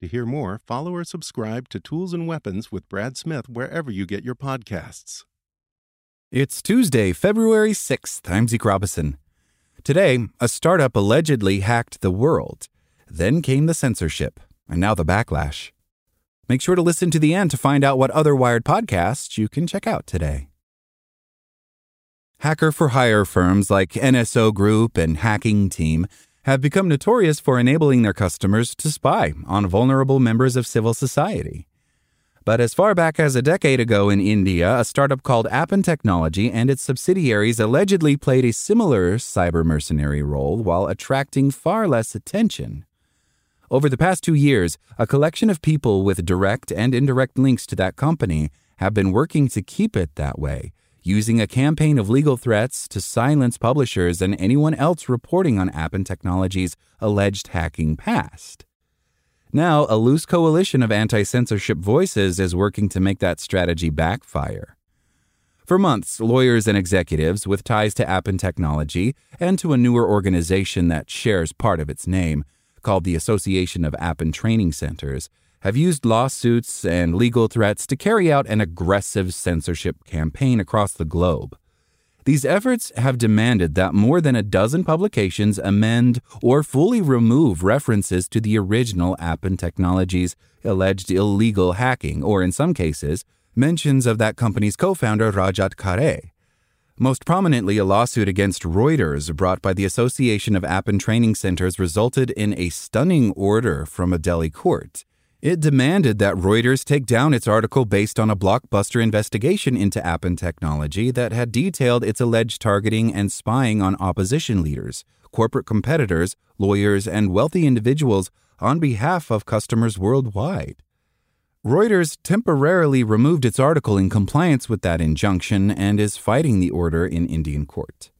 To hear more, follow or subscribe to Tools and Weapons with Brad Smith wherever you get your podcasts. It's Tuesday, February 6th. I'm Zeke Robison. Today, a startup allegedly hacked the world. Then came the censorship, and now the backlash. Make sure to listen to the end to find out what other Wired podcasts you can check out today. Hacker for hire firms like NSO Group and Hacking Team have become notorious for enabling their customers to spy on vulnerable members of civil society. But as far back as a decade ago in India, a startup called Appin Technology and its subsidiaries allegedly played a similar cyber mercenary role while attracting far less attention. Over the past two years, a collection of people with direct and indirect links to that company have been working to keep it that way, using a campaign of legal threats to silence publishers and anyone else reporting on Appin Technology's alleged hacking past. Now, a loose coalition of anti censorship voices is working to make that strategy backfire. For months, lawyers and executives with ties to Appin Technology and to a newer organization that shares part of its name, called the Association of Appin Training Centers, have used lawsuits and legal threats to carry out an aggressive censorship campaign across the globe. These efforts have demanded that more than a dozen publications amend or fully remove references to the original Appin Technologies' alleged illegal hacking, or in some cases, mentions of that company's co founder Rajat Khare. Most prominently, a lawsuit against Reuters brought by the Association of Appin Training Centers resulted in a stunning order from a Delhi court. It demanded that Reuters take down its article based on a blockbuster investigation into Appin technology that had detailed its alleged targeting and spying on opposition leaders, corporate competitors, lawyers, and wealthy individuals on behalf of customers worldwide. Reuters temporarily removed its article in compliance with that injunction and is fighting the order in Indian court.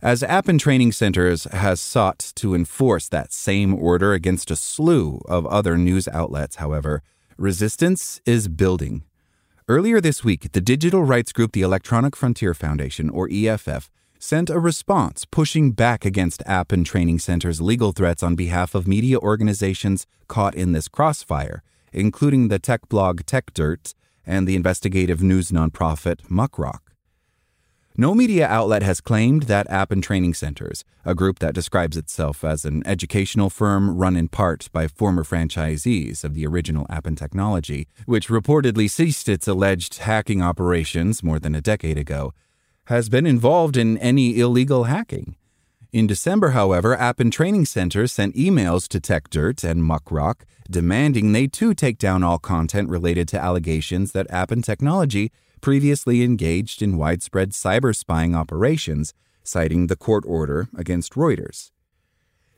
As Appin Training Centers has sought to enforce that same order against a slew of other news outlets, however, resistance is building. Earlier this week, the digital rights group the Electronic Frontier Foundation, or EFF, sent a response pushing back against Appin Training Center's legal threats on behalf of media organizations caught in this crossfire, including the tech blog TechDirt and the investigative news nonprofit Muckrock. No media outlet has claimed that Appin Training Centers, a group that describes itself as an educational firm run in part by former franchisees of the original Appin technology, which reportedly ceased its alleged hacking operations more than a decade ago, has been involved in any illegal hacking. In December, however, Appin Training Center sent emails to TechDirt and Muckrock demanding they too take down all content related to allegations that Appin Technology previously engaged in widespread cyber spying operations, citing the court order against Reuters.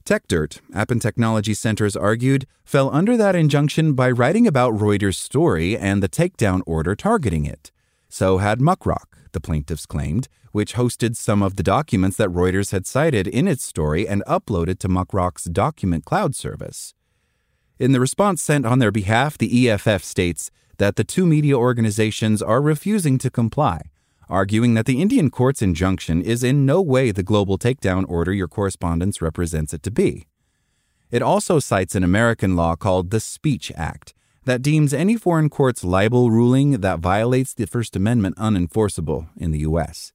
TechDirt, Appin Technology Centers argued, fell under that injunction by writing about Reuters' story and the takedown order targeting it. So had Muckrock, the plaintiffs claimed, which hosted some of the documents that Reuters had cited in its story and uploaded to Muckrock's document cloud service. In the response sent on their behalf, the EFF states that the two media organizations are refusing to comply, arguing that the Indian court's injunction is in no way the global takedown order your correspondence represents it to be. It also cites an American law called the Speech Act, that deems any foreign court's libel ruling that violates the First Amendment unenforceable in the U.S.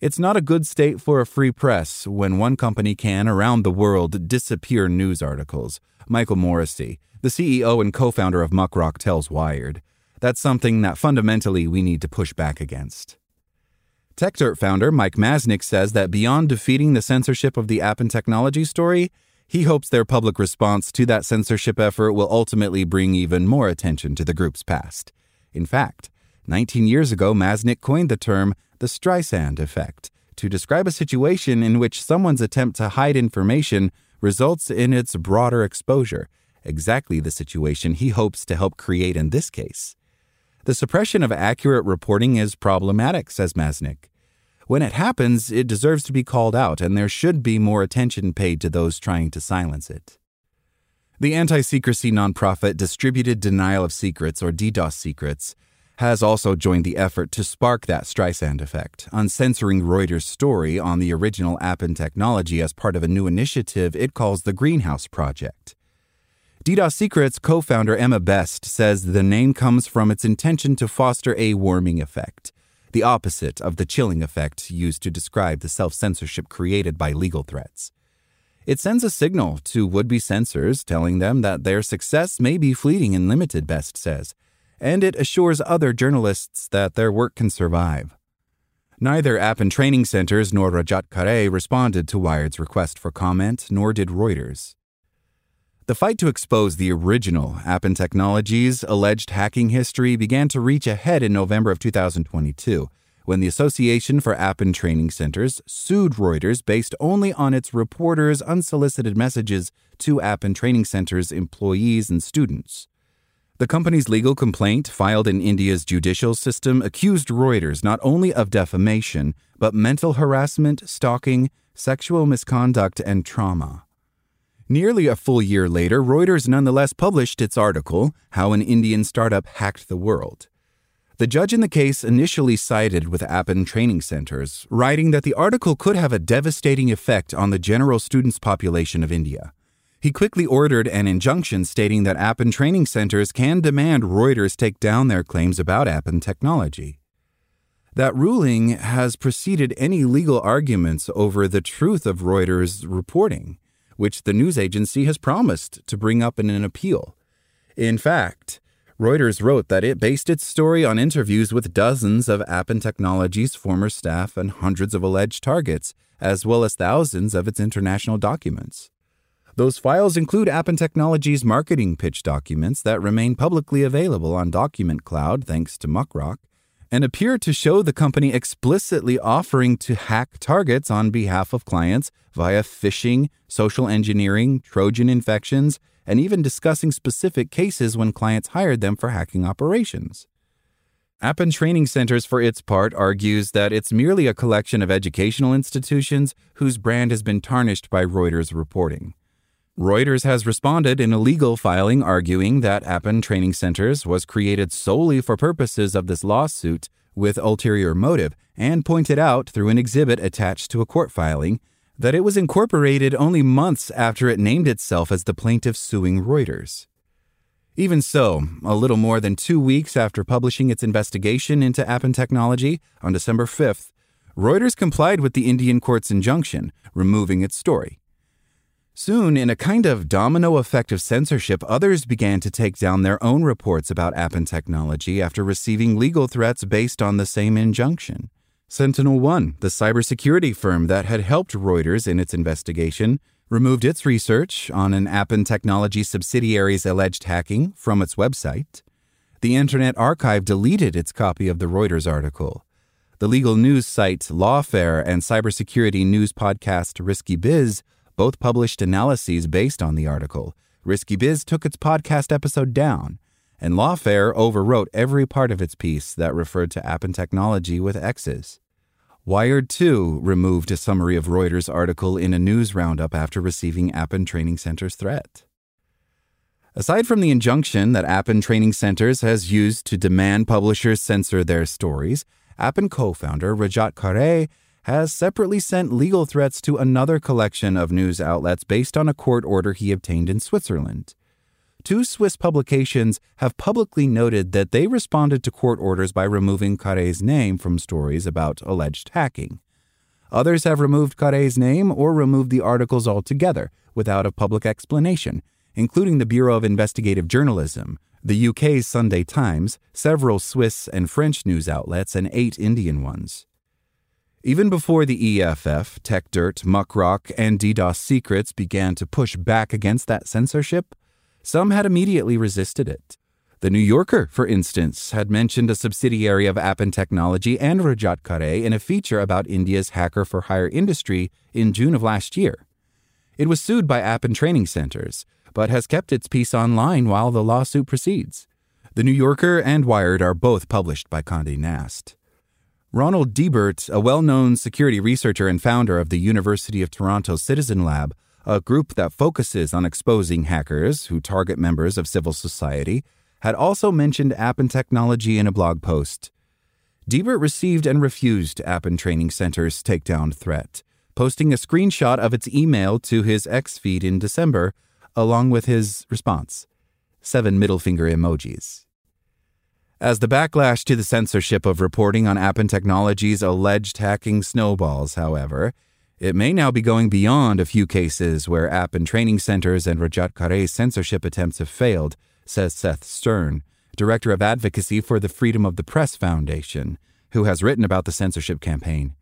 It's not a good state for a free press when one company can, around the world, disappear news articles. Michael Morrissey, the CEO and co founder of Muckrock, tells Wired. That's something that fundamentally we need to push back against. Techdirt founder Mike Masnick says that beyond defeating the censorship of the Appin technology story, he hopes their public response to that censorship effort will ultimately bring even more attention to the group's past. In fact, 19 years ago, Masnick coined the term the Streisand effect to describe a situation in which someone's attempt to hide information results in its broader exposure, exactly the situation he hopes to help create in this case. The suppression of accurate reporting is problematic, says Masnick. When it happens, it deserves to be called out, and there should be more attention paid to those trying to silence it. The anti secrecy nonprofit Distributed Denial of Secrets, or DDoS Secrets, has also joined the effort to spark that Streisand effect, uncensoring Reuters' story on the original Appin technology as part of a new initiative it calls the Greenhouse Project. DDoS Secrets co founder Emma Best says the name comes from its intention to foster a warming effect the opposite of the chilling effect used to describe the self censorship created by legal threats. It sends a signal to would be censors, telling them that their success may be fleeting and limited, Best says, and it assures other journalists that their work can survive. Neither Appin Training Centers nor Rajat Khare responded to Wired's request for comment, nor did Reuters. The fight to expose the original Appin Technologies' alleged hacking history began to reach a head in November of 2022 when the Association for Appin Training Centers sued Reuters based only on its reporters' unsolicited messages to Appin Training Centers employees and students. The company's legal complaint, filed in India's judicial system, accused Reuters not only of defamation, but mental harassment, stalking, sexual misconduct, and trauma. Nearly a full year later, Reuters nonetheless published its article, How an Indian Startup Hacked the World. The judge in the case initially sided with Appin training centers, writing that the article could have a devastating effect on the general students' population of India. He quickly ordered an injunction stating that Appin training centers can demand Reuters take down their claims about Appin technology. That ruling has preceded any legal arguments over the truth of Reuters' reporting which the news agency has promised to bring up in an appeal. In fact, Reuters wrote that it based its story on interviews with dozens of Appin Technologies' former staff and hundreds of alleged targets, as well as thousands of its international documents. Those files include Appin Technologies' marketing pitch documents that remain publicly available on Document Cloud thanks to Muckrock, and appear to show the company explicitly offering to hack targets on behalf of clients via phishing, social engineering, Trojan infections, and even discussing specific cases when clients hired them for hacking operations. Appin Training Centers, for its part, argues that it's merely a collection of educational institutions whose brand has been tarnished by Reuters reporting. Reuters has responded in a legal filing arguing that Appin Training Centers was created solely for purposes of this lawsuit with ulterior motive and pointed out through an exhibit attached to a court filing that it was incorporated only months after it named itself as the plaintiff suing Reuters. Even so, a little more than two weeks after publishing its investigation into Appin Technology on December 5th, Reuters complied with the Indian court's injunction, removing its story. Soon, in a kind of domino effect of censorship, others began to take down their own reports about Appin technology after receiving legal threats based on the same injunction. Sentinel One, the cybersecurity firm that had helped Reuters in its investigation, removed its research on an Appin technology subsidiary's alleged hacking from its website. The Internet Archive deleted its copy of the Reuters article. The legal news site Lawfare and cybersecurity news podcast Risky Biz both published analyses based on the article. Risky Biz took its podcast episode down, and Lawfare overwrote every part of its piece that referred to Appin technology with X's. Wired, too, removed a summary of Reuters' article in a news roundup after receiving Appin Training Center's threat. Aside from the injunction that Appin Training Centers has used to demand publishers censor their stories, Appin co founder Rajat Khare has separately sent legal threats to another collection of news outlets based on a court order he obtained in Switzerland. two Swiss publications have publicly noted that they responded to court orders by removing Khare's name from stories about alleged hacking. Others have removed Khare's name or removed the articles altogether without a public explanation, including the Bureau of Investigative Journalism, the UK's Sunday Times, several Swiss and French news outlets, and eight Indian ones. Even before the EFF, Techdirt, Muckrock, and DDoS Secrets began to push back against that censorship, some had immediately resisted it. The New Yorker, for instance, had mentioned a subsidiary of Appin Technology and Rajat Khare in a feature about India's hacker for hire industry in June of last year. It was sued by Appin training centers, but has kept its piece online while the lawsuit proceeds. The New Yorker and Wired are both published by Condé Nast. Ronald Deibert, a well known security researcher and founder of the University of Toronto Citizen Lab, a group that focuses on exposing hackers who target members of civil society, had also mentioned Appin technology in a blog post. Deibert received and refused Appin Training Center's takedown threat, posting a screenshot of its email to his X feed in December, along with his response seven middle finger emojis. As the backlash to the censorship of reporting on Appin Technology's alleged hacking snowballs, however, it may now be going beyond a few cases where Appin training centers and Rajat Khare's censorship attempts have failed, says Seth Stern, director of advocacy for the Freedom of the Press Foundation, who has written about the censorship campaign.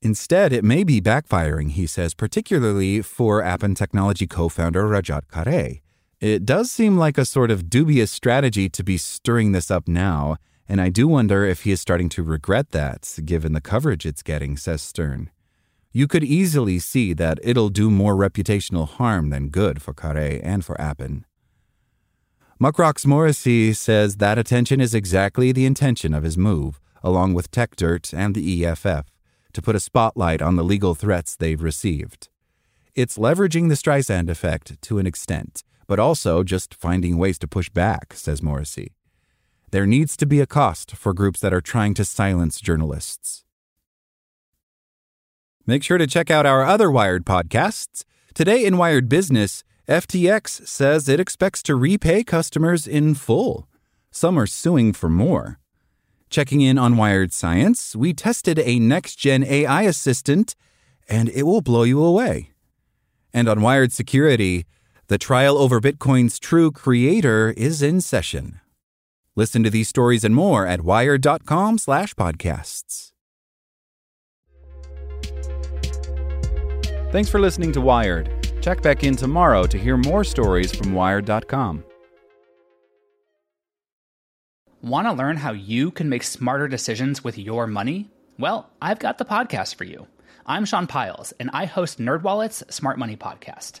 Instead, it may be backfiring, he says, particularly for Appin Technology co founder Rajat Khare. It does seem like a sort of dubious strategy to be stirring this up now, and I do wonder if he is starting to regret that, given the coverage it's getting, says Stern. You could easily see that it'll do more reputational harm than good for Khare and for Appin. Muckrock's Morrissey says that attention is exactly the intention of his move, along with Techdirt and the EFF, to put a spotlight on the legal threats they've received. It's leveraging the Streisand effect to an extent, but also just finding ways to push back, says Morrissey. There needs to be a cost for groups that are trying to silence journalists. Make sure to check out our other Wired podcasts. Today in Wired Business, FTX says it expects to repay customers in full. Some are suing for more. Checking in on Wired Science, we tested a next gen AI assistant, and it will blow you away. And on Wired Security, the trial over Bitcoin's true creator is in session. Listen to these stories and more at wired.com/podcasts. Thanks for listening to Wired. Check back in tomorrow to hear more stories from wired.com. Want to learn how you can make smarter decisions with your money? Well, I've got the podcast for you. I'm Sean Pyles, and I host NerdWallet's Smart Money Podcast.